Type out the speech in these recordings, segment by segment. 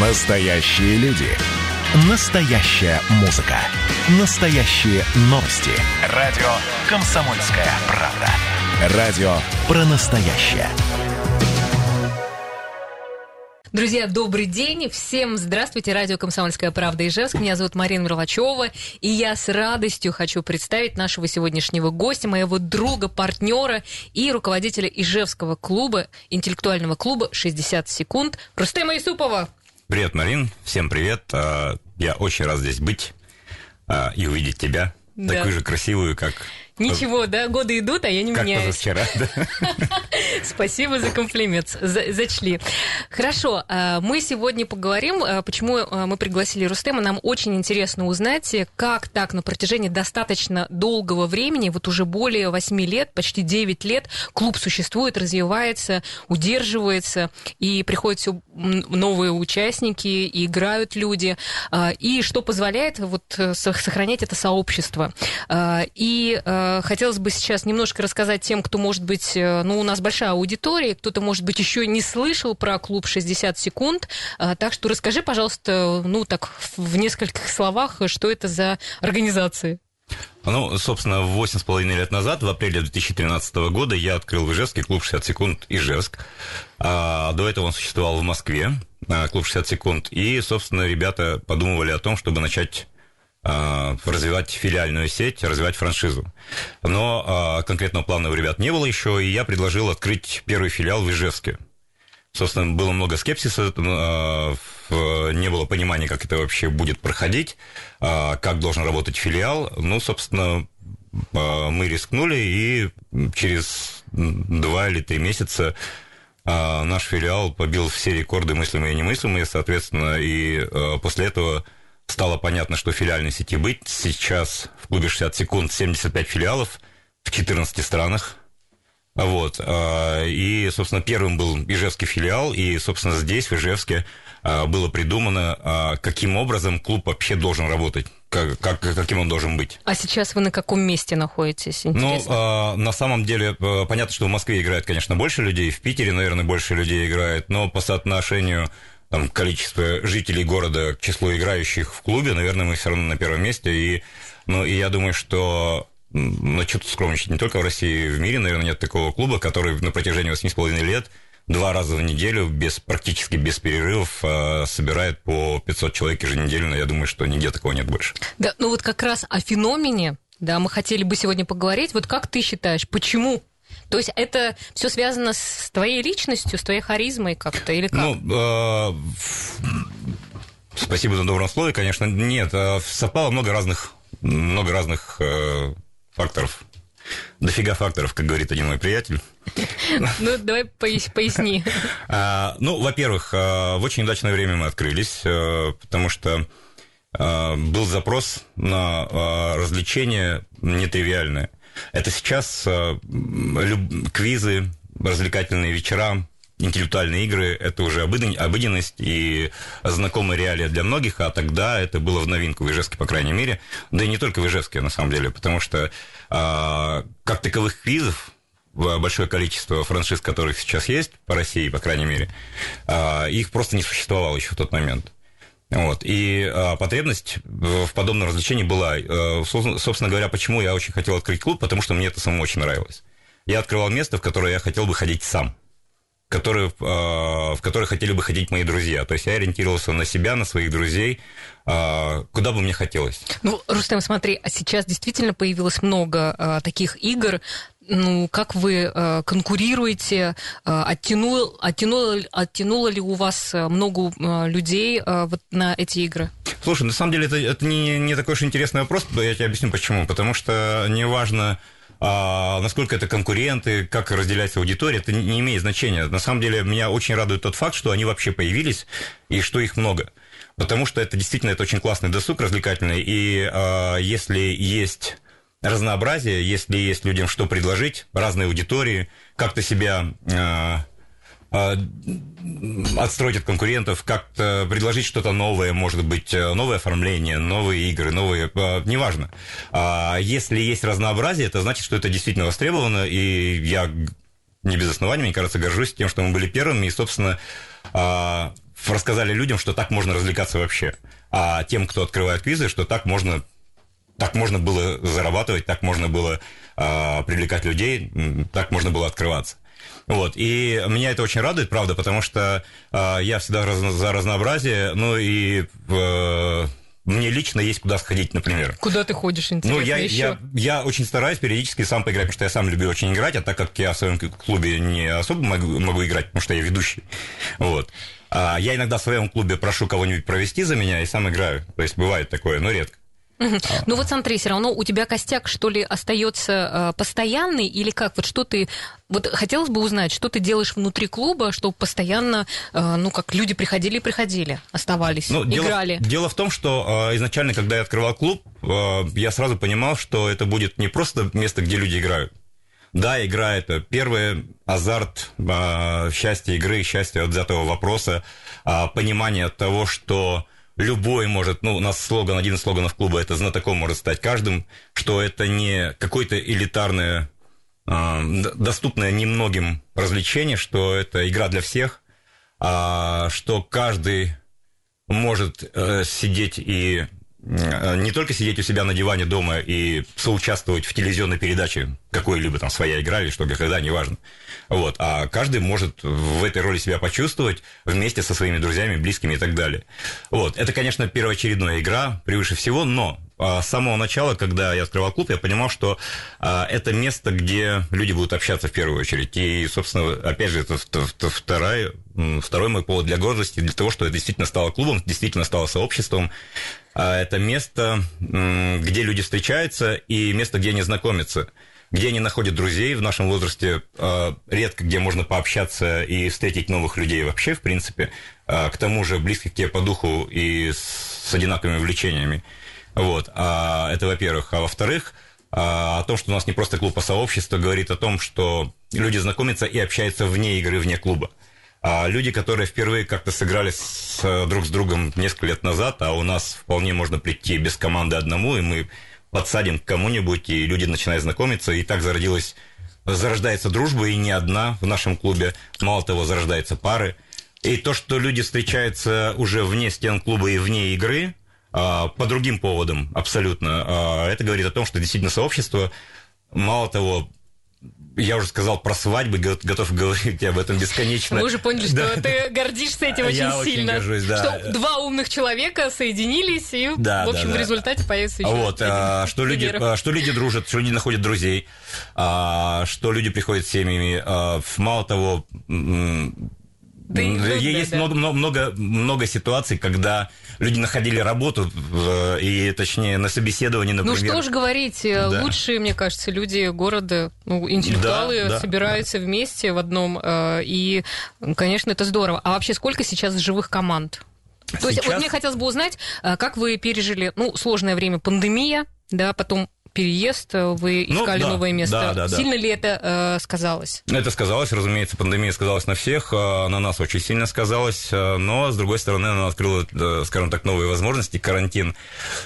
Настоящие люди. Настоящая музыка. Настоящие новости. Радио «Комсомольская правда». Радио про настоящее. Друзья, добрый день. Всем здравствуйте. Радио «Комсомольская правда» Ижевск. Меня зовут Марина Мерлачева. И я с радостью хочу представить нашего сегодняшнего гостя, моего друга, партнера и руководителя Ижевского клуба, интеллектуального клуба «60 секунд» Рустема Исупова. Привет, Марин. Всем привет. А, я очень рад здесь быть а, и увидеть тебя. Да. Такую же красивую, как Ничего, да, годы идут, а я не как меняюсь. позавчера, да. Спасибо за комплимент, за, зачли. Хорошо, а, мы сегодня поговорим, а, почему а, мы пригласили Рустема. Нам очень интересно узнать, как так на протяжении достаточно долгого времени, вот уже более 8 лет, почти 9 лет, клуб существует, развивается, удерживается, и приходят все новые участники, и играют люди, и что позволяет вот э, сохранять это сообщество. И хотелось бы сейчас немножко рассказать тем, кто, может быть, э, ну, у нас большая аудитория, кто-то, может быть, еще не слышал про клуб 60 секунд. А, так что расскажи, пожалуйста, ну, так, в нескольких словах, что это за организации. Ну, собственно, восемь с половиной лет назад, в апреле 2013 года, я открыл в Ижевске клуб 60 секунд Ижевск. А, до этого он существовал в Москве, клуб 60 секунд. И, собственно, ребята подумывали о том, чтобы начать развивать филиальную сеть, развивать франшизу. Но а, конкретного плана у ребят не было еще, и я предложил открыть первый филиал в Ижевске. Собственно, было много скепсиса, а, не было понимания, как это вообще будет проходить, как должен работать филиал. Ну, собственно, мы рискнули, и через два или три месяца наш филиал побил все рекорды мыслимые и немыслимые, соответственно, и после этого стало понятно, что филиальной сети быть. Сейчас в клубе 60 секунд 75 филиалов в 14 странах. Вот. А, и, собственно, первым был Ижевский филиал, и, собственно, здесь, в Ижевске, а, было придумано, а, каким образом клуб вообще должен работать, как, как, каким он должен быть. А сейчас вы на каком месте находитесь? Интересно. Ну, на самом деле, понятно, что в Москве играет, конечно, больше людей, в Питере, наверное, больше людей играет, но по соотношению там, количество жителей города к числу играющих в клубе, наверное, мы все равно на первом месте. И, ну, и я думаю, что ну, что тут скромничать, не только в России, в мире, наверное, нет такого клуба, который на протяжении 8,5 лет два раза в неделю, без, практически без перерывов, э, собирает по 500 человек еженедельно. Я думаю, что нигде такого нет больше. Да, ну вот как раз о феномене, да, мы хотели бы сегодня поговорить. Вот как ты считаешь, почему то есть это все связано с твоей личностью, с твоей харизмой как-то или как? Ну, э, спасибо за добром слове, конечно. Нет, э, совпало много разных, много разных э, факторов. Дофига факторов, как говорит один мой приятель. Ну, давай поясни. А, ну, во-первых, в очень удачное время мы открылись, потому что был запрос на развлечение нетривиальное. Это сейчас э, квизы, развлекательные вечера, интеллектуальные игры – это уже обыденность и знакомая реалия для многих, а тогда это было в новинку в Ижевске, по крайней мере. Да и не только в Ижевске, на самом деле, потому что а, как таковых квизов большое количество франшиз, которых сейчас есть по России, по крайней мере, а, их просто не существовало еще в тот момент. Вот. И а, потребность в подобном развлечении была. А, собственно говоря, почему я очень хотел открыть клуб, потому что мне это самому очень нравилось. Я открывал место, в которое я хотел бы ходить сам, которые, а, в которое хотели бы ходить мои друзья. То есть я ориентировался на себя, на своих друзей, а, куда бы мне хотелось. Ну, Рустем, смотри, а сейчас действительно появилось много а, таких игр, ну, как вы э, конкурируете, э, оттянул, оттянуло, оттянуло ли у вас э, много э, людей э, вот на эти игры? Слушай, на самом деле это, это не, не такой уж интересный вопрос, я тебе объясню почему. Потому что неважно, а, насколько это конкуренты, как разделяется аудитория, это не имеет значения. На самом деле меня очень радует тот факт, что они вообще появились и что их много. Потому что это действительно это очень классный досуг развлекательный, и а, если есть разнообразие, если есть людям что предложить, разные аудитории, как-то себя э, э, отстроить от конкурентов, как-то предложить что-то новое, может быть, э, новое оформление, новые игры, новые, неважно. А если есть разнообразие, это значит, что это действительно востребовано, и я не без основания, мне кажется, горжусь тем, что мы были первыми, и, собственно, э, рассказали людям, что так можно развлекаться вообще. А тем, кто открывает квизы, что так можно так можно было зарабатывать, так можно было э, привлекать людей, так можно было открываться. Вот. И меня это очень радует, правда, потому что э, я всегда раз, за разнообразие, ну и э, мне лично есть куда сходить, например. Куда ты ходишь, интересно, Ну, я, еще? я, я очень стараюсь периодически сам поиграть, потому что я сам люблю очень играть, а так как я в своем клубе не особо могу, могу играть, потому что я ведущий. Вот. А я иногда в своем клубе прошу кого-нибудь провести за меня и сам играю. То есть бывает такое, но редко. Ну вот смотри, все равно у тебя костяк, что ли, остается э, постоянный или как? Вот что ты... Вот хотелось бы узнать, что ты делаешь внутри клуба, чтобы постоянно, э, ну как, люди приходили и приходили, оставались, Ну, дело, играли. дело в том, что э, изначально, когда я открывал клуб, я сразу понимал, что это будет не просто место, где люди играют. Да, игра это первый азарт, э, счастье игры, счастье от взятого вопроса, э, понимание того, что любой может, ну, у нас слоган, один из слоганов клуба, это знатоком может стать каждым, что это не какое-то элитарное, д- доступное немногим развлечение, что это игра для всех, а, что каждый может э, сидеть и не только сидеть у себя на диване дома и соучаствовать в телевизионной передаче какой-либо там своя игра или что, когда, неважно. Вот. А каждый может в этой роли себя почувствовать вместе со своими друзьями, близкими и так далее. Вот. Это, конечно, первоочередная игра, превыше всего, но а, с самого начала, когда я открывал клуб, я понимал, что а, это место, где люди будут общаться в первую очередь. И, собственно, опять же, это вт- вторая, второй мой повод для гордости, для того, что это действительно стало клубом, действительно стало сообществом. А, Это место, где люди встречаются, и место, где они знакомятся где они находят друзей в нашем возрасте, э, редко где можно пообщаться и встретить новых людей вообще, в принципе, э, к тому же близких тебе по духу и с одинаковыми увлечениями. Вот, а, это во-первых. А во-вторых, а, о том, что у нас не просто клуб, а сообщество, говорит о том, что люди знакомятся и общаются вне игры, вне клуба. А люди, которые впервые как-то сыграли с, друг с другом несколько лет назад, а у нас вполне можно прийти без команды одному, и мы подсадим к кому-нибудь, и люди начинают знакомиться, и так зародилась, зарождается дружба, и не одна в нашем клубе. Мало того, зарождаются пары. И то, что люди встречаются уже вне стен клуба и вне игры, а, по другим поводам абсолютно, а, это говорит о том, что действительно сообщество, мало того, я уже сказал про свадьбы, го- готов говорить об этом бесконечно. Мы уже поняли, что Да. ты гордишься этим очень Я очень сильно. горжусь, да. Что два умных человека соединились, и, Да, в общем, да, в результате появится еще Вот, а, что, люди, а, что люди дружат, что люди находят друзей, а, что люди приходят с семьями. а, Мало того, Да ну, да, есть да. много, много, много, много ситуаций, когда люди находили работу, в- и точнее на собеседовании, Ну например. что ж говорить, э, Да. лучшие, мне кажется, люди города, ну, интеллектуалы Да, да, собираются вместе в одном, э, и, конечно, это здорово. А вообще сколько сейчас живых команд? То есть, вот мне хотелось бы узнать, э, как вы пережили, ну, сложное время, пандемия, да, потом переезд, э, вы Ну, искали да, новое место. да, да, да. Сильно ли это э, сказалось? Это сказалось, разумеется, пандемия сказалась на всех, а, на нас очень сильно сказалось, а, но, с другой стороны, она открыла, э, скажем так, новые возможности, карантин.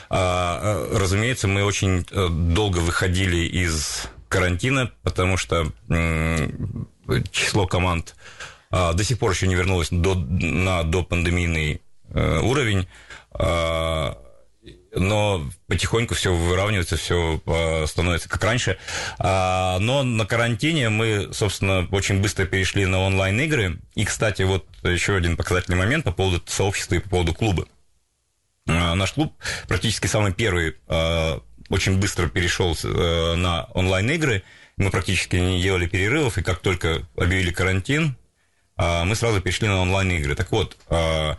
А, а, Разумеется, мы очень э, долго выходили из карантина, потому что число команд а, до сих пор еще не вернулось до, на допандемийный э, уровень. А, но потихоньку все выравнивается, все становится как раньше. А, Но на карантине мы, собственно, очень быстро перешли на онлайн-игры. И, кстати, вот еще один показательный момент по поводу сообщества и по поводу клуба. А, Наш клуб практически самый первый а, очень быстро перешел э, на онлайн-игры. Мы практически не делали перерывов, и как только объявили карантин, а, мы сразу перешли на онлайн-игры. Так вот, а,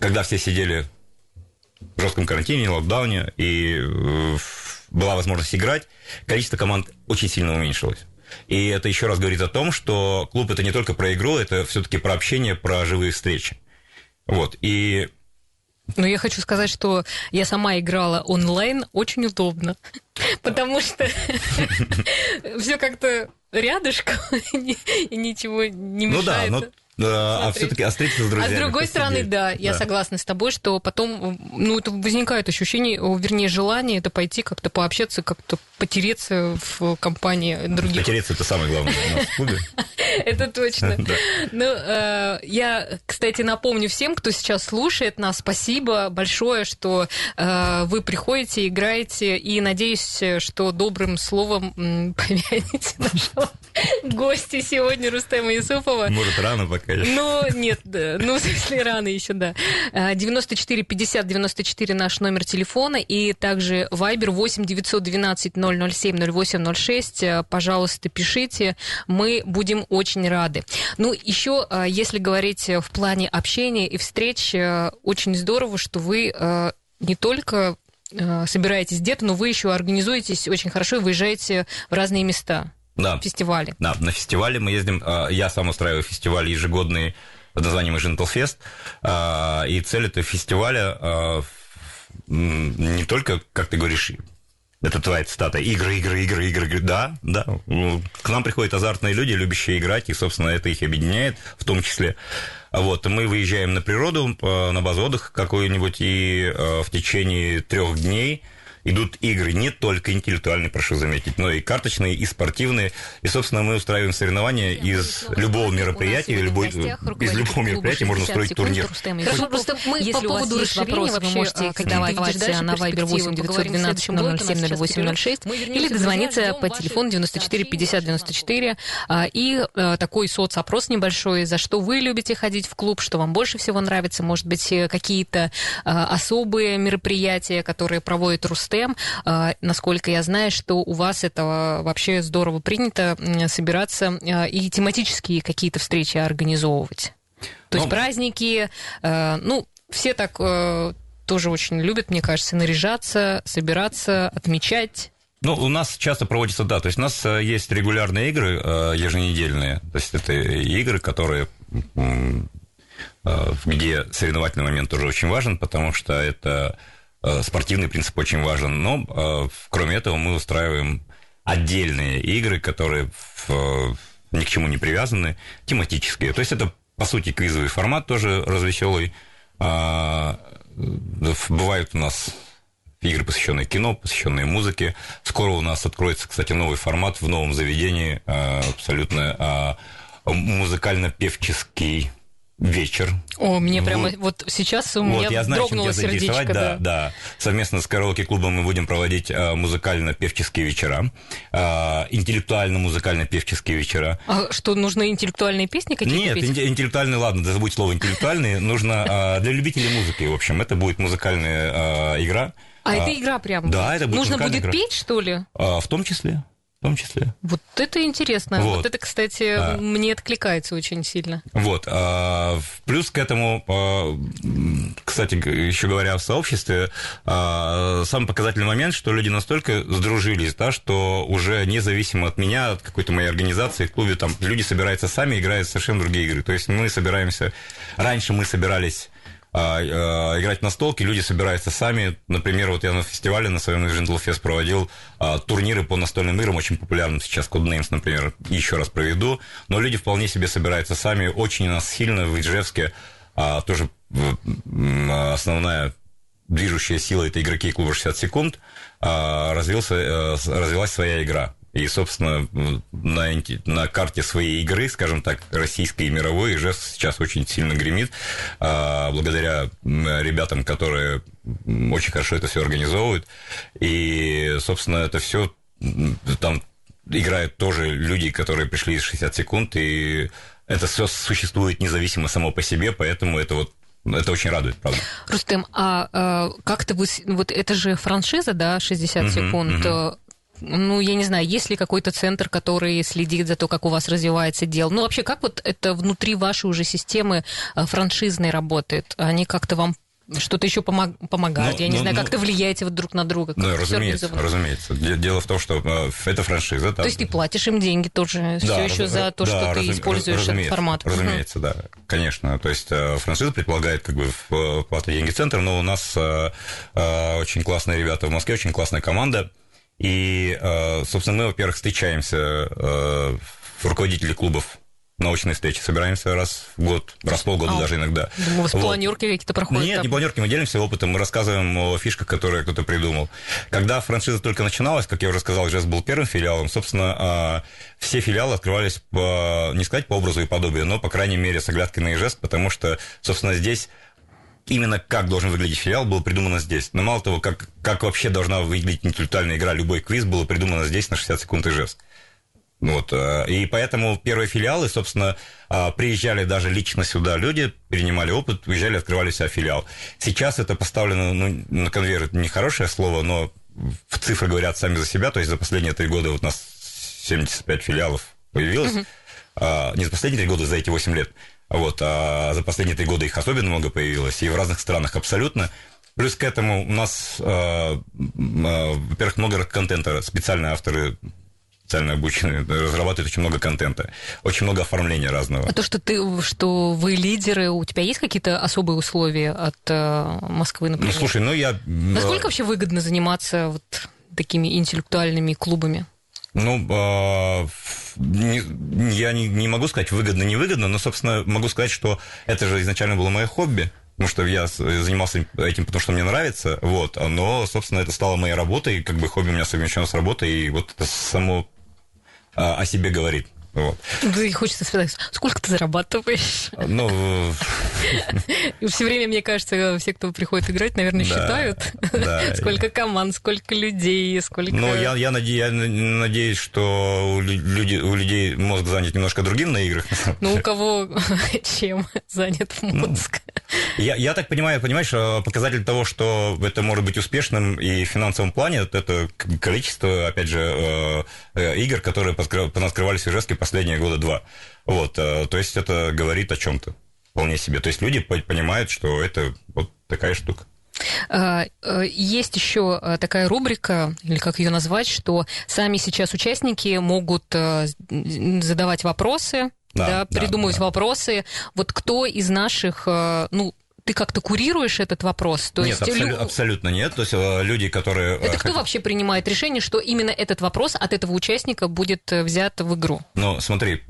когда все сидели жестком карантине, локдауне, и э, была возможность играть, количество команд очень сильно уменьшилось. И это еще раз говорит о том, что клуб это не только про игру, это все-таки про общение, про живые встречи. Вот. И Но я хочу сказать, что я сама играла онлайн очень удобно, потому что все как-то рядышком и ничего не Ну да, мешает. но а все-таки а встретиться с друзьями. А с другой стороны, да, я да. согласна с тобой, что потом, ну, это возникает ощущение, вернее, желание это пойти как-то пообщаться, как-то потереться в компании других. Потереться это самое главное у нас в клубе. Это точно. Ну, э, я, кстати, напомню всем, кто сейчас слушает нас, спасибо большое, что э, вы приходите, играете, и надеюсь, что добрым словом помяните нашего гостя сегодня Рустема Юсупова. Может, рано пока еще. Ну, нет, ну, в смысле, рано еще, да. 94 50 94 наш номер телефона, и также Viber 8 912 007 08 06. Пожалуйста, пишите, мы будем очень рады. Ну, еще, э, если говорить в плане общения и встреч, э, очень здорово, что вы э, не только собираетесь где-то, но вы еще организуетесь очень хорошо и выезжаете в разные места. Да. Фестивали. Да, на фестивале мы ездим. Я сам устраиваю фестиваль ежегодный под названием Жинтлфест. И цель этого фестиваля не только, как ты говоришь, это твоя цитата. Игры, игры, игры, игры. Да, да. Ну, к нам приходят азартные люди, любящие играть, и, собственно, это их объединяет в том числе. Вот, мы выезжаем на природу, на базу отдыха какую-нибудь, и в течение трех дней идут игры, не только интеллектуальные, прошу заметить, но и карточные, и спортивные. И, собственно, мы устраиваем соревнования из любого мероприятия, любой, из любого мероприятия можно устроить турнир. Хорошо, просто мы Если по поводу расширения вы можете задавать на Viber 8 912 007 0806 или дозвониться по телефону 94 50 94 и э, такой соцопрос небольшой, за что вы любите ходить в клуб, что вам больше всего нравится, может быть, э, какие-то э, особые мероприятия, которые проводит Рустем, СТЭМ. А, насколько я знаю, что у вас это вообще здорово принято собираться а, и тематические какие-то встречи организовывать. То есть ну, праздники, а, ну, все так тоже очень любят, мне кажется, наряжаться, собираться, отмечать. Ну, у нас часто проводится, да, то есть у нас есть регулярные игры еженедельные, то есть это игры, которые где соревновательный момент тоже очень важен, потому что это Э, спортивный принцип очень важен. Но э, кроме этого мы устраиваем отдельные игры, которые ни к чему не привязаны, тематические. То есть это, по сути, квизовый формат тоже развеселый. А, бывают у нас игры, посвященные кино, посвященные музыке. Скоро у нас откроется, кстати, новый формат в новом заведении, э, абсолютно музыкально-певческий вечер. О, мне вот. прямо вот сейчас у меня вот, я знаю, дрогнуло чем тебя сердечко. Да, да, да. Совместно с караоке-клубом мы будем проводить а, музыкально-певческие вечера, а, интеллектуально-музыкально-певческие вечера. А что, нужны интеллектуальные песни какие-то Нет, петь? интеллектуальные, ладно, забудь слово интеллектуальные. Нужно а, для любителей музыки, в общем, это будет музыкальная а, игра. А, а это игра прям? Да, это будет Нужно будет игра. петь, что ли? А, в том числе том числе. Вот это интересно. Вот, вот это, кстати, а, мне откликается очень сильно. Вот. А, плюс к этому, а, кстати, еще говоря о сообществе, а, самый показательный момент, что люди настолько сдружились, да, что уже независимо от меня, от какой-то моей организации в клубе, там люди собираются сами, играют совершенно другие игры. То есть мы собираемся... Раньше мы собирались играть на столке, люди собираются сами. Например, вот я на фестивале на своем Fest проводил а, турниры по настольным играм, очень популярным сейчас, Codenames, например, еще раз проведу. Но люди вполне себе собираются сами. Очень нас сильно в Ижевске тоже основная движущая сила это игроки клуба 60 секунд, развился, э, развилась своя игра. И, собственно, на, на карте своей игры, скажем так, российской и мировой, Ижевск сейчас очень сильно гремит, а, благодаря ребятам, которые очень хорошо это все организовывают. И, собственно, это все там играют тоже люди, которые пришли из 60 секунд, и это все существует независимо само по себе, поэтому это вот это очень радует, правда. Рустем, а, а как-то вы... Вот это же франшиза, да, 60 uh-huh, секунд. Uh-huh ну, я не знаю, есть ли какой-то центр, который следит за то, как у вас развивается дело? Ну, вообще, как вот это внутри вашей уже системы э, франшизной работает? Они как-то вам что-то еще помог, помогают. Ну, Я не ну, знаю, ну, как-то влияете вот друг на друга. Как ну, разумеется, разумеется. Дело в том, что э, это франшиза. То есть ты платишь им деньги тоже да, все еще раз, за то, да, что разум, ты используешь этот формат. Разумеется, да, конечно. То есть э, франшиза предполагает как бы плату деньги центр, но у нас очень классные ребята в Москве, очень классная команда. И, э, собственно, мы, во-первых, встречаемся, э, руководители клубов научные встречи. Собираемся раз в год, раз в полгода а, даже иногда. Думаю, вот. планерки какие-то проходят? Нет, там. не планерки, мы делимся опытом, мы рассказываем о фишках, которые кто-то придумал. Когда франшиза только начиналась, как я уже сказал, Жест был первым филиалом, собственно, а, все филиалы открывались, по, не сказать по образу и подобию, но, по крайней мере, с оглядкой на Ижест, потому что, собственно, здесь именно как должен выглядеть филиал, было придумано здесь. Но мало того, как, как вообще должна выглядеть интеллектуальная игра, любой квиз, было придумано здесь на 60 секунд Ижевск. Вот, э, и поэтому первые филиалы, собственно, э, приезжали даже лично сюда люди, перенимали опыт, уезжали, открывали себя филиал. Сейчас это поставлено ну, на конвейер, это нехорошее слово, но цифры говорят сами за себя, то есть за последние три года вот у нас 75 филиалов появилось, угу. не за последние три года, за эти 8 лет. Вот, а за последние три года их особенно много появилось, и в разных странах абсолютно. Плюс к этому у нас, э, во-первых, много контента, специальные авторы специально обученные, разрабатывают очень много контента, очень много оформления разного. А то, что ты, что вы лидеры, у тебя есть какие-то особые условия от э, Москвы, например? Ну, слушай, ну я... Насколько вообще выгодно заниматься вот такими интеллектуальными клубами? Ну, э, не, я не, не могу сказать выгодно-невыгодно, но, собственно, могу сказать, что это же изначально было мое хобби, потому что я занимался этим, потому что мне нравится, вот, но, собственно, это стало моей работой, как бы хобби у меня совмещено с работой, и вот это само а, о себе говорит. Вот. Да и хочется спросить, сколько ты зарабатываешь? Ну... Все время, мне кажется, все, кто приходит играть, наверное, считают, сколько команд, сколько людей, сколько... Ну, я, я, наде... я надеюсь, что у, людей мозг занят немножко другим на играх. Ну, у кого чем занят ну, мозг? Я, я так понимаю, понимаешь, показатель того, что это может быть успешным и в финансовом плане, это количество, опять же, э, э, игр, которые понаскрывались в Ижевске последние года два. Вот, э, то есть это говорит о чем-то вполне себе. То есть люди понимают, что это вот такая штука. А, есть еще такая рубрика, или как ее назвать, что сами сейчас участники могут задавать вопросы, да, да, придумывать да. вопросы. Вот кто из наших, ну, ты как-то курируешь этот вопрос? То нет, есть, абсолю- лю... абсолютно нет. То есть э, люди, которые... Э, это кто вообще принимает решение, что именно этот вопрос от этого участника будет э, взят в игру? Ну, смотри...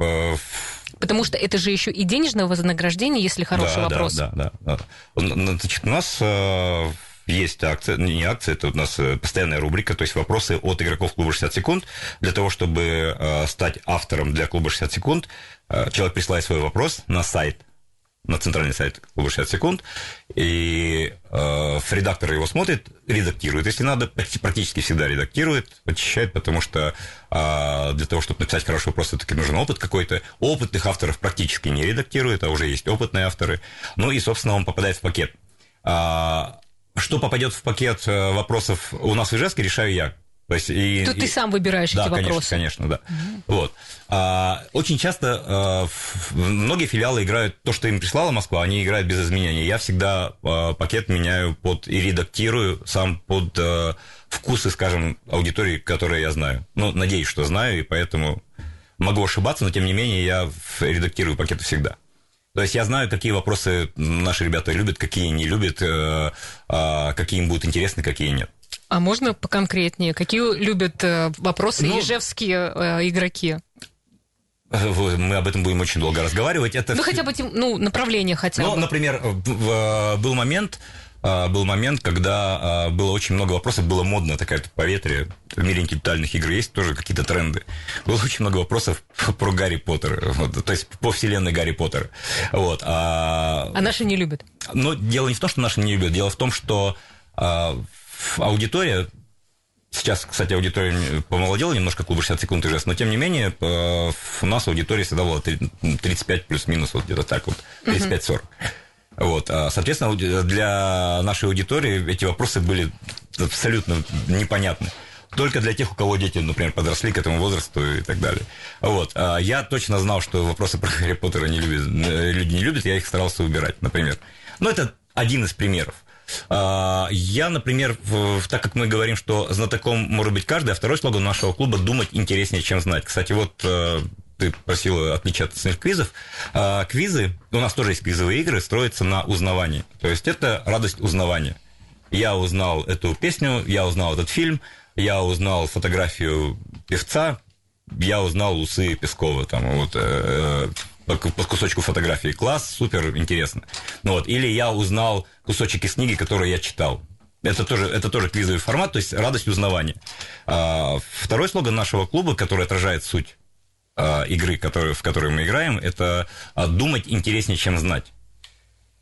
Потому что это же еще и денежное вознаграждение, если хороший да, вопрос. Да, да, да. Значит, у нас есть акция, не акция, это у нас постоянная рубрика, то есть вопросы от игроков клуба 60 секунд. Для того, чтобы стать автором для клуба 60 секунд, человек присылает свой вопрос на сайт на центральный сайт клуба 60 секунд, и э, редактор его смотрит, редактирует, если надо, почти, практически всегда редактирует, очищает, потому что э, для того, чтобы написать хороший вопрос, все-таки нужен опыт какой-то. Опытных авторов практически не редактирует, а уже есть опытные авторы. Ну и, собственно, он попадает в пакет. А, что попадет в пакет э, вопросов у нас в Ижевске, решаю я то есть, и, Тут и... ты сам выбираешь да, эти конечно, вопросы. конечно, да. Угу. Вот. А, очень часто а, многие филиалы играют то, что им прислала Москва, они играют без изменений. Я всегда а, пакет меняю под и редактирую сам под а, вкусы, скажем, аудитории, которые я знаю. Ну, надеюсь, что знаю, и поэтому могу ошибаться, но тем не менее я редактирую пакеты всегда. То есть я знаю, какие вопросы наши ребята любят, какие не любят, э, э, какие им будут интересны, какие нет. А можно поконкретнее? Какие любят э, вопросы ну, ижевские э, игроки? Мы об этом будем очень долго разговаривать. Это ну, хотя бы ну, направление хотя ну, бы. Ну, например, был момент, э, был момент, когда было очень много вопросов, было модно такая поветрие. В мире интеллектуальных игр есть тоже какие-то тренды. Было очень много вопросов про Гарри Поттера, вот, то есть по вселенной Гарри Поттера. Вот, а... а наши не любят? Но дело не в том, что наши не любят, дело в том, что аудитория Сейчас, кстати, аудитория помолодела немножко, клуба 60 секунд и но тем не менее у нас аудитория всегда была 35 плюс-минус, вот где-то так вот, 35-40. Вот, а, соответственно, для нашей аудитории эти вопросы были абсолютно непонятны. Только для тех, у кого дети, например, подросли к этому возрасту и так далее. Вот. А я точно знал, что вопросы про Гарри Поттера не любят, э, люди не любят, я их старался убирать, например. Но это один из примеров. А, я, например, так как мы говорим, что знатоком может быть каждый, а второй слоган нашего клуба – думать интереснее, чем знать. Кстати, вот э, ты просила отличие от квизов. А, квизы, у нас тоже есть квизовые игры, строятся на узнавании. То есть это радость узнавания. Я узнал эту песню, я узнал этот фильм, я узнал фотографию певца, я узнал усы Пескова. Там, вот, э, по, по кусочку фотографии. Класс, супер, интересно. Ну, вот. Или я узнал кусочек из книги, которую я читал. Это тоже, это тоже квизовый формат, то есть радость узнавания. А, второй слоган нашего клуба, который отражает суть игры, который, в которой мы играем, это а, думать интереснее, чем знать.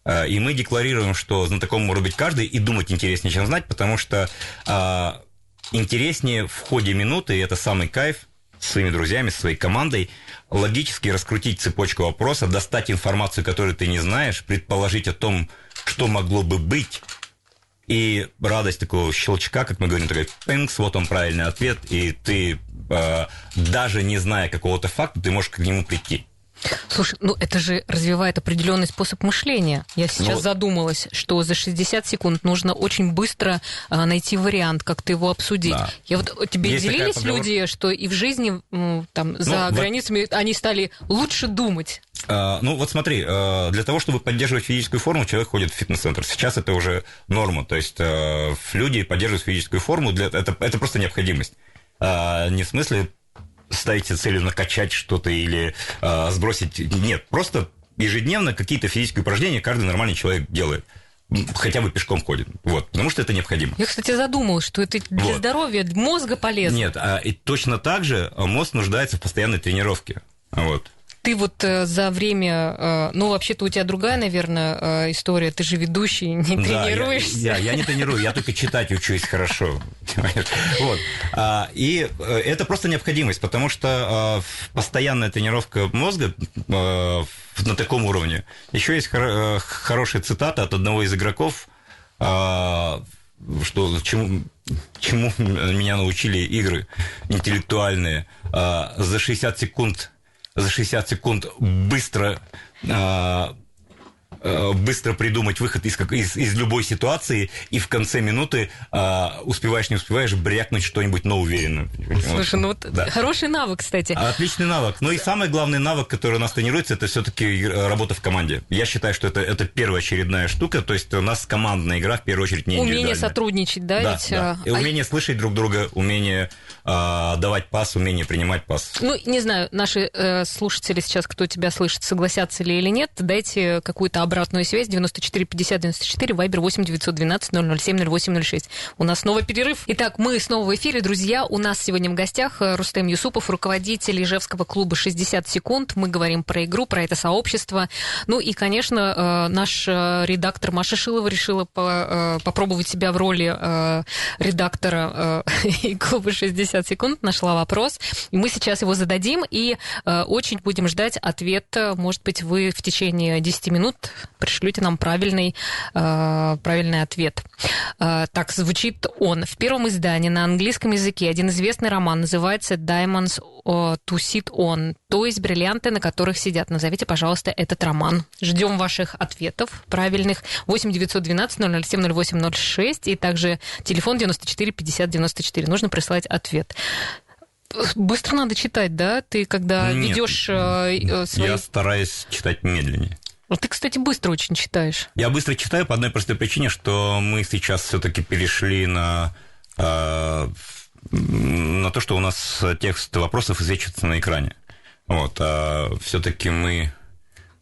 А, и мы декларируем, что знатоком может быть каждый, и думать интереснее, чем знать, потому что а, интереснее в ходе минуты, и это самый кайф, с своими друзьями, со своей командой, логически раскрутить цепочку вопроса, достать информацию, которую ты не знаешь, предположить о том, что могло бы быть, и радость такого щелчка, как мы говорим, такой пинкс, вот он правильный ответ, и ты, э, даже не зная какого-то факта, ты можешь к нему прийти. Слушай, ну это же развивает определенный способ мышления. Я сейчас ну, задумалась, что за 60 секунд нужно очень быстро а, найти вариант, как-то его обсудить. Да. Я вот тебе Есть делились люди, что и в жизни там за ну, границами вот... они стали лучше думать. А, ну вот смотри, а, для того, чтобы поддерживать физическую форму, человек ходит в фитнес-центр. Сейчас это уже норма, то есть а, люди поддерживают физическую форму, для, это, это просто необходимость. А, не в смысле ставите целью накачать что-то или э, сбросить. Нет, просто ежедневно какие-то физические упражнения каждый нормальный человек делает хотя бы пешком ходит. Вот, потому что это необходимо. Я, кстати, задумалась, что это для вот. здоровья мозга полезно. Нет, а, и точно так же мозг нуждается в постоянной тренировке. Вот ты вот э, за время, э, ну, вообще-то у тебя другая, наверное, э, история, ты же ведущий, не да, тренируешься. Я, я, я не тренирую, я только читать учусь хорошо. Вот. А, и это просто необходимость, потому что постоянная тренировка мозга на таком уровне. Еще есть хорошая цитата от одного из игроков, что чему, чему меня научили игры интеллектуальные. За 60 секунд за 60 секунд быстро а, Э, быстро придумать выход из, из, из любой ситуации, и в конце минуты э, успеваешь, не успеваешь, брякнуть что-нибудь, но уверенно. Слушай, ну вот да. хороший навык, кстати. Отличный навык. Ну и самый главный навык, который у нас тренируется, это все-таки работа в команде. Я считаю, что это, это первая очередная штука, то есть у нас командная игра, в первую очередь, не Умение сотрудничать, да? Да, ведь, да. А, и умение а... слышать друг друга, умение э, давать пас, умение принимать пас. Ну, не знаю, наши э, слушатели сейчас, кто тебя слышит, согласятся ли или нет, дайте какую-то обратную связь 94 50 94, Вайбер 8 912 007 0806. У нас снова перерыв. Итак, мы снова в эфире, друзья. У нас сегодня в гостях э, Рустем Юсупов, руководитель Ижевского клуба 60 секунд. Мы говорим про игру, про это сообщество. Ну и, конечно, э, наш э, редактор Маша Шилова решила попробовать себя в роли редактора клуба 60 секунд, нашла вопрос. Мы сейчас его зададим и очень будем ждать ответ. Может быть, вы в течение 10 минут пришлете нам правильный, э, правильный ответ. Э, так звучит он. В первом издании на английском языке один известный роман называется «Diamonds to sit on», то есть бриллианты, на которых сидят. Назовите, пожалуйста, этот роман. Ждем ваших ответов правильных. 8 912 007 0806 и также телефон 94 50 94. Нужно прислать ответ быстро надо читать, да? Ты когда ведешь э, э, свои... Я стараюсь читать медленнее. Ну, ты, кстати, быстро очень читаешь. Я быстро читаю по одной простой причине, что мы сейчас все-таки перешли на, э, на то, что у нас текст вопросов извечивается на экране. Вот, а все-таки мы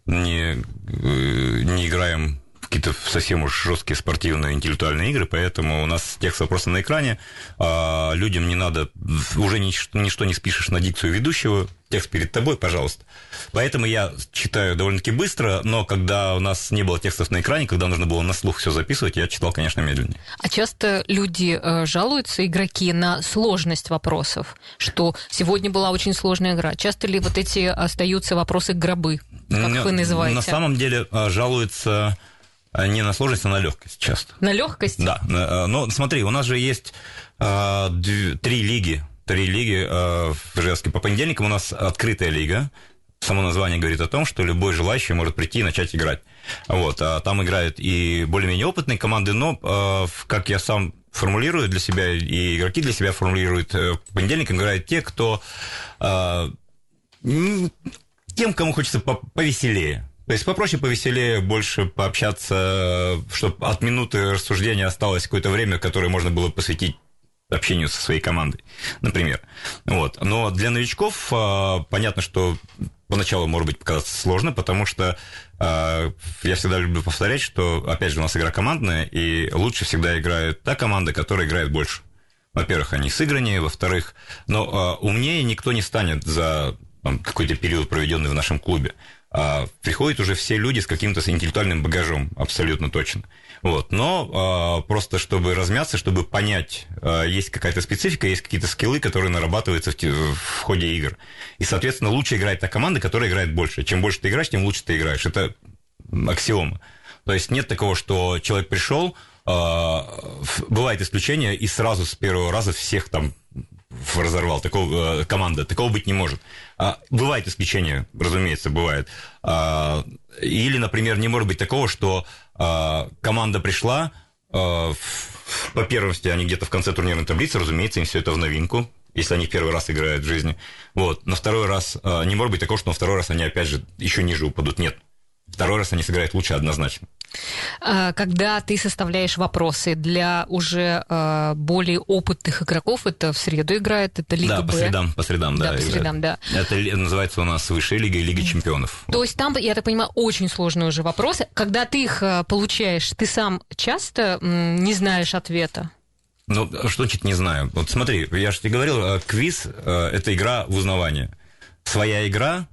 не, э, не играем какие-то совсем уж жесткие спортивные интеллектуальные игры, поэтому у нас текст вопроса на экране, а людям не надо, уже ничто, ничто не спишешь на дикцию ведущего, текст перед тобой, пожалуйста. Поэтому я читаю довольно-таки быстро, но когда у нас не было текстов на экране, когда нужно было на слух все записывать, я читал, конечно, медленнее. А часто люди э, жалуются, игроки, на сложность вопросов, что сегодня была очень сложная игра. Часто ли вот эти остаются вопросы гробы, как вы называете? На самом деле э, жалуются не на сложность, а на легкость часто. На легкость? Да. Но смотри, у нас же есть три лиги три лиги э, в Ижевске. По понедельникам у нас открытая лига. Само название говорит о том, что любой желающий может прийти и начать играть. Вот, а там играют и более-менее опытные команды, но, э, как я сам формулирую для себя, и игроки для себя формулируют, э, по понедельникам играют те, кто... Э, тем, кому хочется повеселее. То есть попроще, повеселее, больше пообщаться, чтобы от минуты рассуждения осталось какое-то время, которое можно было посвятить общению со своей командой, например. Вот. Но для новичков а, понятно, что поначалу, может быть, показаться сложно, потому что э, я всегда люблю повторять, что, опять же, у нас игра командная, и лучше всегда играет та команда, которая играет больше. Во-первых, они сыграннее, во-вторых, но э, умнее никто не станет за какой-то период, проведенный в нашем клубе. А, приходят уже все люди с каким-то интеллектуальным багажом, абсолютно точно. Вот. Но а, просто чтобы размяться, чтобы понять, а, есть какая-то специфика, есть какие-то скиллы, которые нарабатываются в, в ходе игр. И, соответственно, лучше играет та команда, которая играет больше. Чем больше ты играешь, тем лучше ты играешь. Это аксиома. То есть нет такого, что человек пришел, а, бывает исключение, и сразу с первого раза всех там разорвал, такого, э, команда, такого быть не может. А, бывает исключение, разумеется, бывает. А, или, например, не может быть такого, что а, команда пришла, а, по первости они где-то в конце турнирной таблицы, разумеется, им все это в новинку, если они первый раз играют в жизни. Вот. На второй раз а, не может быть такого, что на второй раз они опять же еще ниже упадут. Нет. Второй раз они сыграют лучше однозначно. А, когда ты составляешь вопросы для уже а, более опытных игроков, это в среду играет, это Лига да, Б. по средам, по средам, да. Да, по средам, да. Это называется у нас Высшая Лига и Лига Чемпионов. То есть там, я так понимаю, очень сложные уже вопросы. Когда ты их а, получаешь, ты сам часто не знаешь ответа? Ну, что значит не знаю? Вот смотри, я же тебе говорил, квиз – это игра в узнавание. Своя игра,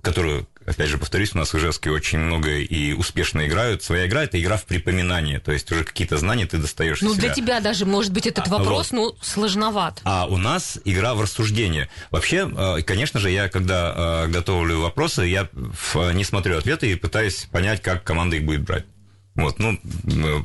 которую опять же, повторюсь, у нас в Ижевске очень много и успешно играют. Своя игра – это игра в припоминание, то есть уже какие-то знания ты достаешь Ну, себя. для тебя даже, может быть, этот а, вопрос, вот. ну, сложноват. А у нас игра в рассуждение. Вообще, э, конечно же, я, когда э, готовлю вопросы, я не смотрю ответы и пытаюсь понять, как команда их будет брать. Вот, ну, э,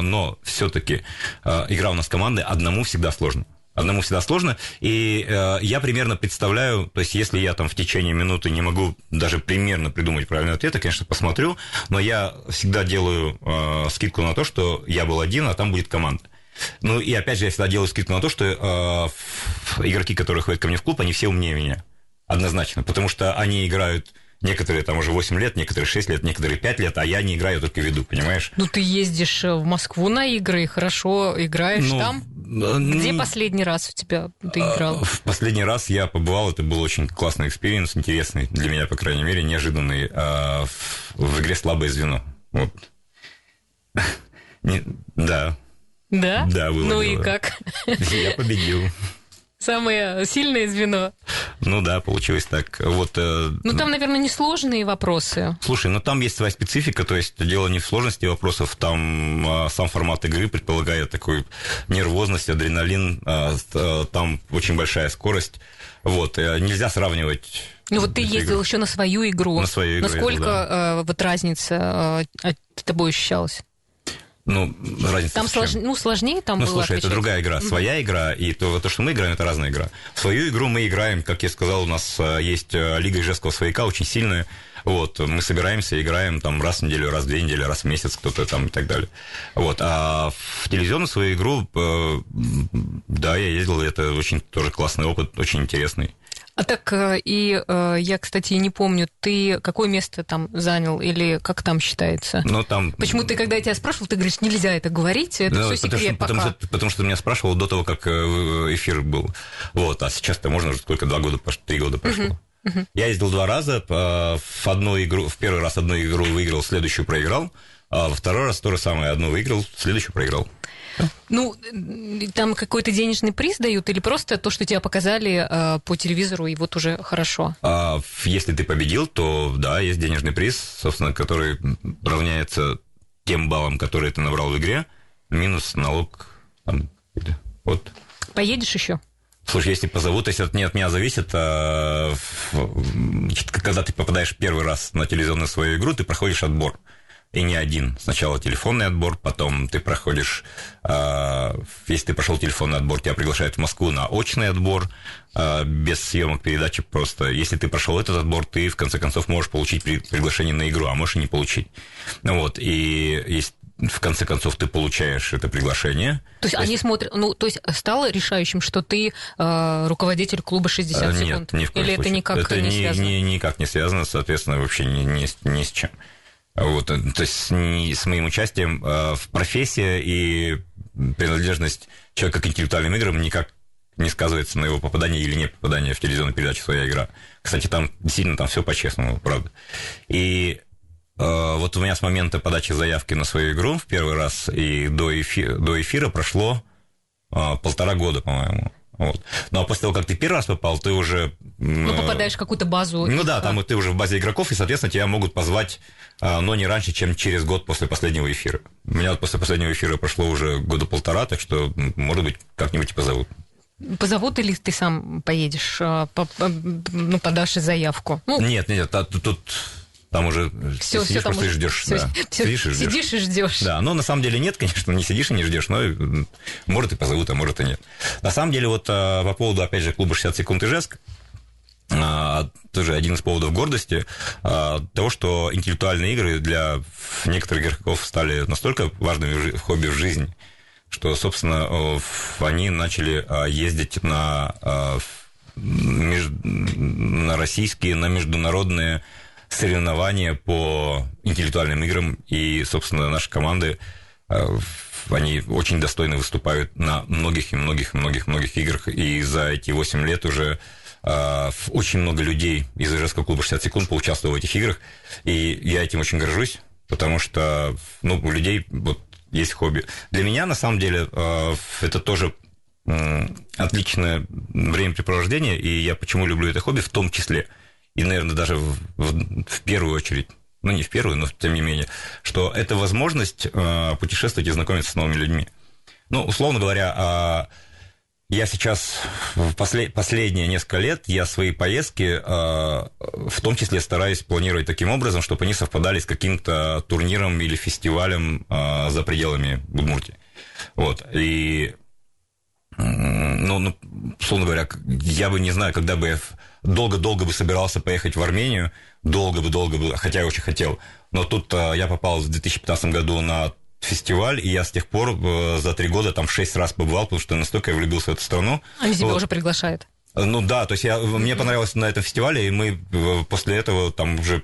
но все-таки игра у нас команды одному всегда сложно. Одному всегда сложно. И э, я примерно представляю, то есть если я там в течение минуты не могу даже примерно придумать правильный ответ, я, конечно, посмотрю, но я всегда делаю э, скидку на то, что я был один, а там будет команда. Ну и опять же, я всегда делаю скидку на то, что э, игроки, которые ходят ко мне в клуб, они все умнее меня. Однозначно. Потому что они играют Некоторые там уже 8 лет, некоторые 6 лет, некоторые 5 лет, а я не играю, только веду, понимаешь? Ну, ты ездишь э, в Москву на игры, хорошо играешь ну, там. Где последний раз у тебя ты а, играл? В последний раз я побывал, это был очень классный experience, интересный для меня, по крайней мере, неожиданный, а, в игре «Слабое звено». Вот. Да. Да? Да, было. Ну и как? Я победил. Самое сильное звено. Ну да, получилось так. Вот, э, ну там, наверное, несложные вопросы. Слушай, ну там есть своя специфика, то есть дело не в сложности вопросов, там а, сам формат игры предполагает такую нервозность, адреналин, а, а, там очень большая скорость. Вот, э, нельзя сравнивать ну вот ты ездил игру. еще на свою игру. На свою игру. Насколько ездил, да. э, вот разница э, тобой ощущалась? Ну, разница Там слож... ну, сложнее там Ну, было слушай, отвечать. это другая игра. Своя mm-hmm. игра и то, то, что мы играем, это разная игра. Свою игру мы играем, как я сказал, у нас э, есть э, Лига Ижевского свояка, очень сильная. Вот, мы собираемся, играем там раз в неделю, раз в две недели, раз в месяц кто-то там и так далее. Вот, а в телевизионную свою игру, э, да, я ездил, это очень тоже классный опыт, очень интересный. А так, э, и э, я, кстати, не помню, ты какое место там занял или как там считается? Ну, там... Почему ты, когда я тебя спрашивал, ты говоришь, нельзя это говорить, это ну, все секрет что, пока. Потому что, потому что ты меня спрашивал до того, как э, эфир был. Вот, а сейчас-то можно уже сколько, два года, три года прошло. Uh-huh. Uh-huh. Я ездил два раза, в одну игру, в первый раз одну игру выиграл, следующую проиграл, а во второй раз то же самое, одну выиграл, следующую проиграл. Ну, там какой-то денежный приз дают или просто то, что тебя показали э, по телевизору, и вот уже хорошо? А, если ты победил, то да, есть денежный приз, собственно, который равняется тем баллам, которые ты набрал в игре, минус налог. Там, вот. Поедешь еще? Слушай, если позовут, есть это не от меня зависит, а, когда ты попадаешь первый раз на телевизионную свою игру, ты проходишь отбор и не один. Сначала телефонный отбор, потом ты проходишь, э, если ты прошел телефонный отбор, тебя приглашают в Москву на очный отбор, э, без съемок передачи просто. Если ты прошел этот отбор, ты в конце концов можешь получить при, приглашение на игру, а можешь и не получить. Ну вот, и есть в конце концов ты получаешь это приглашение. То есть то они есть... смотрят, ну, то есть стало решающим, что ты э, руководитель клуба 60 Нет, секунд? Нет, ни в коем Или случае. это никак это не ни, связано? Ни, никак не связано, соответственно, вообще ни, ни, ни с чем. Вот, э, то есть не с моим участием э, в профессии и принадлежность человека к интеллектуальным играм никак не сказывается на его попадании или не попадании в телевизионную передачу «Своя игра». Кстати, там действительно там все по-честному, правда. И э, вот у меня с момента подачи заявки на свою игру в первый раз и до, эфи- до эфира прошло э, полтора года, по-моему. Вот. Ну а после того, как ты первый раз попал, ты уже... Ну, попадаешь в какую-то базу. Ну да, там ты уже в базе игроков, и, соответственно, тебя могут позвать, а, но не раньше, чем через год после последнего эфира. У меня вот после последнего эфира прошло уже года полтора, так что, может быть, как-нибудь и позовут. Позовут или ты сам поедешь, а, ну, подашь заявку? Ну, нет, нет, тут там уже все, сидишь все просто и ждешь. Все, да. все, сидишь и ждешь. Сидишь и ждешь. Да, но на самом деле нет, конечно, не сидишь и не ждешь, но может и позовут, а может и нет. На самом деле, вот а, по поводу, опять же, клуба 60 секунд Ижевск, а, тоже один из поводов гордости а, того, что интеллектуальные игры для некоторых игроков стали настолько важными хобби в жизни, что, собственно, они начали ездить на, на российские, на международные соревнования по интеллектуальным играм, и, собственно, наши команды, э, они очень достойно выступают на многих и многих многих многих играх, и за эти 8 лет уже э, очень много людей из Ижевского клуба 60 секунд поучаствовало в этих играх, и я этим очень горжусь, потому что ну, у людей вот есть хобби. Для меня, на самом деле, э, это тоже отличное времяпрепровождение, и я почему люблю это хобби? В том числе – и, наверное, даже в, в, в первую очередь, ну не в первую, но тем не менее, что это возможность э, путешествовать и знакомиться с новыми людьми. Ну, условно говоря, э, я сейчас в послед, последние несколько лет я свои поездки э, в том числе стараюсь планировать таким образом, чтобы они совпадали с каким-то турниром или фестивалем э, за пределами Удмуртии. Вот. И ну, ну, условно говоря, я бы не знаю, когда бы я долго-долго бы собирался поехать в Армению, долго бы, долго бы, хотя я очень хотел. Но тут э, я попал в 2015 году на фестиваль, и я с тех пор э, за три года там шесть раз побывал, потому что настолько я влюбился в эту страну. Они тебя вот. уже приглашают? Ну да, то есть я, мне понравилось на этом фестивале, и мы э, после этого там уже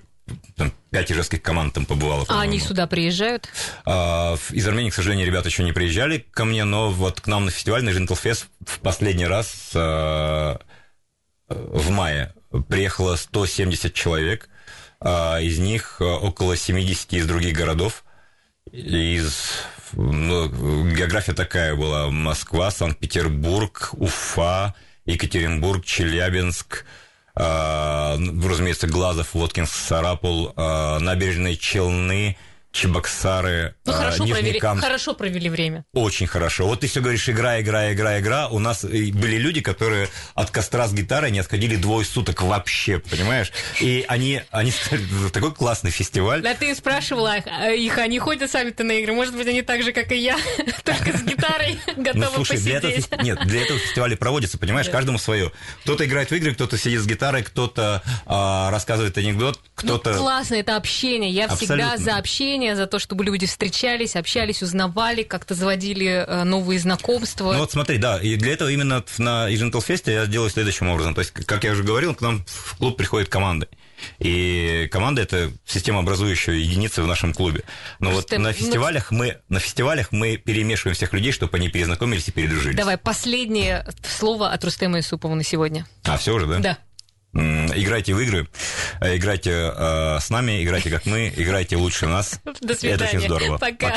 там, пять ижевских команд там побывало. А они сюда приезжают? А, из Армении, к сожалению, ребята еще не приезжали ко мне, но вот к нам на фестиваль, на Gentle Fest в последний раз а, в мае приехало 170 человек, а, из них около 70 из других городов. Из ну, география такая была: Москва, Санкт-Петербург, Уфа, Екатеринбург, Челябинск, разумеется, Глазов, Воткинск, Сарапул, э, набережные Челны, Чебоксары, ну, хорошо, Нижний провели, хорошо провели время. Очень хорошо. Вот ты все говоришь, игра, игра, игра, игра. У нас были люди, которые от костра с гитарой не отходили двое суток вообще, понимаешь? И они, они сказали, такой классный фестиваль. Да ты спрашивала их, они ходят сами-то на игры. Может быть, они так же, как и я, только с гитарой готовы ну, слушай, Для этого, нет, для этого фестиваля проводится, понимаешь, каждому свое. Кто-то играет в игры, кто-то сидит с гитарой, кто-то а, рассказывает анекдот, кто-то... Ну, классно, это общение. Я всегда за общение за то, чтобы люди встречались, общались, узнавали, как-то заводили э, новые знакомства. Ну вот смотри, да, и для этого именно на Изентал Фесте я делаю следующим образом. То есть, как я уже говорил, к нам в клуб приходят команды. И команда это системообразующая единица в нашем клубе. Но вот на фестивалях мы на фестивалях мы перемешиваем всех людей, чтобы они перезнакомились и передружились. Давай последнее слово от Рустема Исупова на сегодня. А все уже, да? Да. Играйте в игры, э, играйте э, с нами, играйте как мы, играйте лучше нас. До свидания. Это очень здорово. Пока. Пока.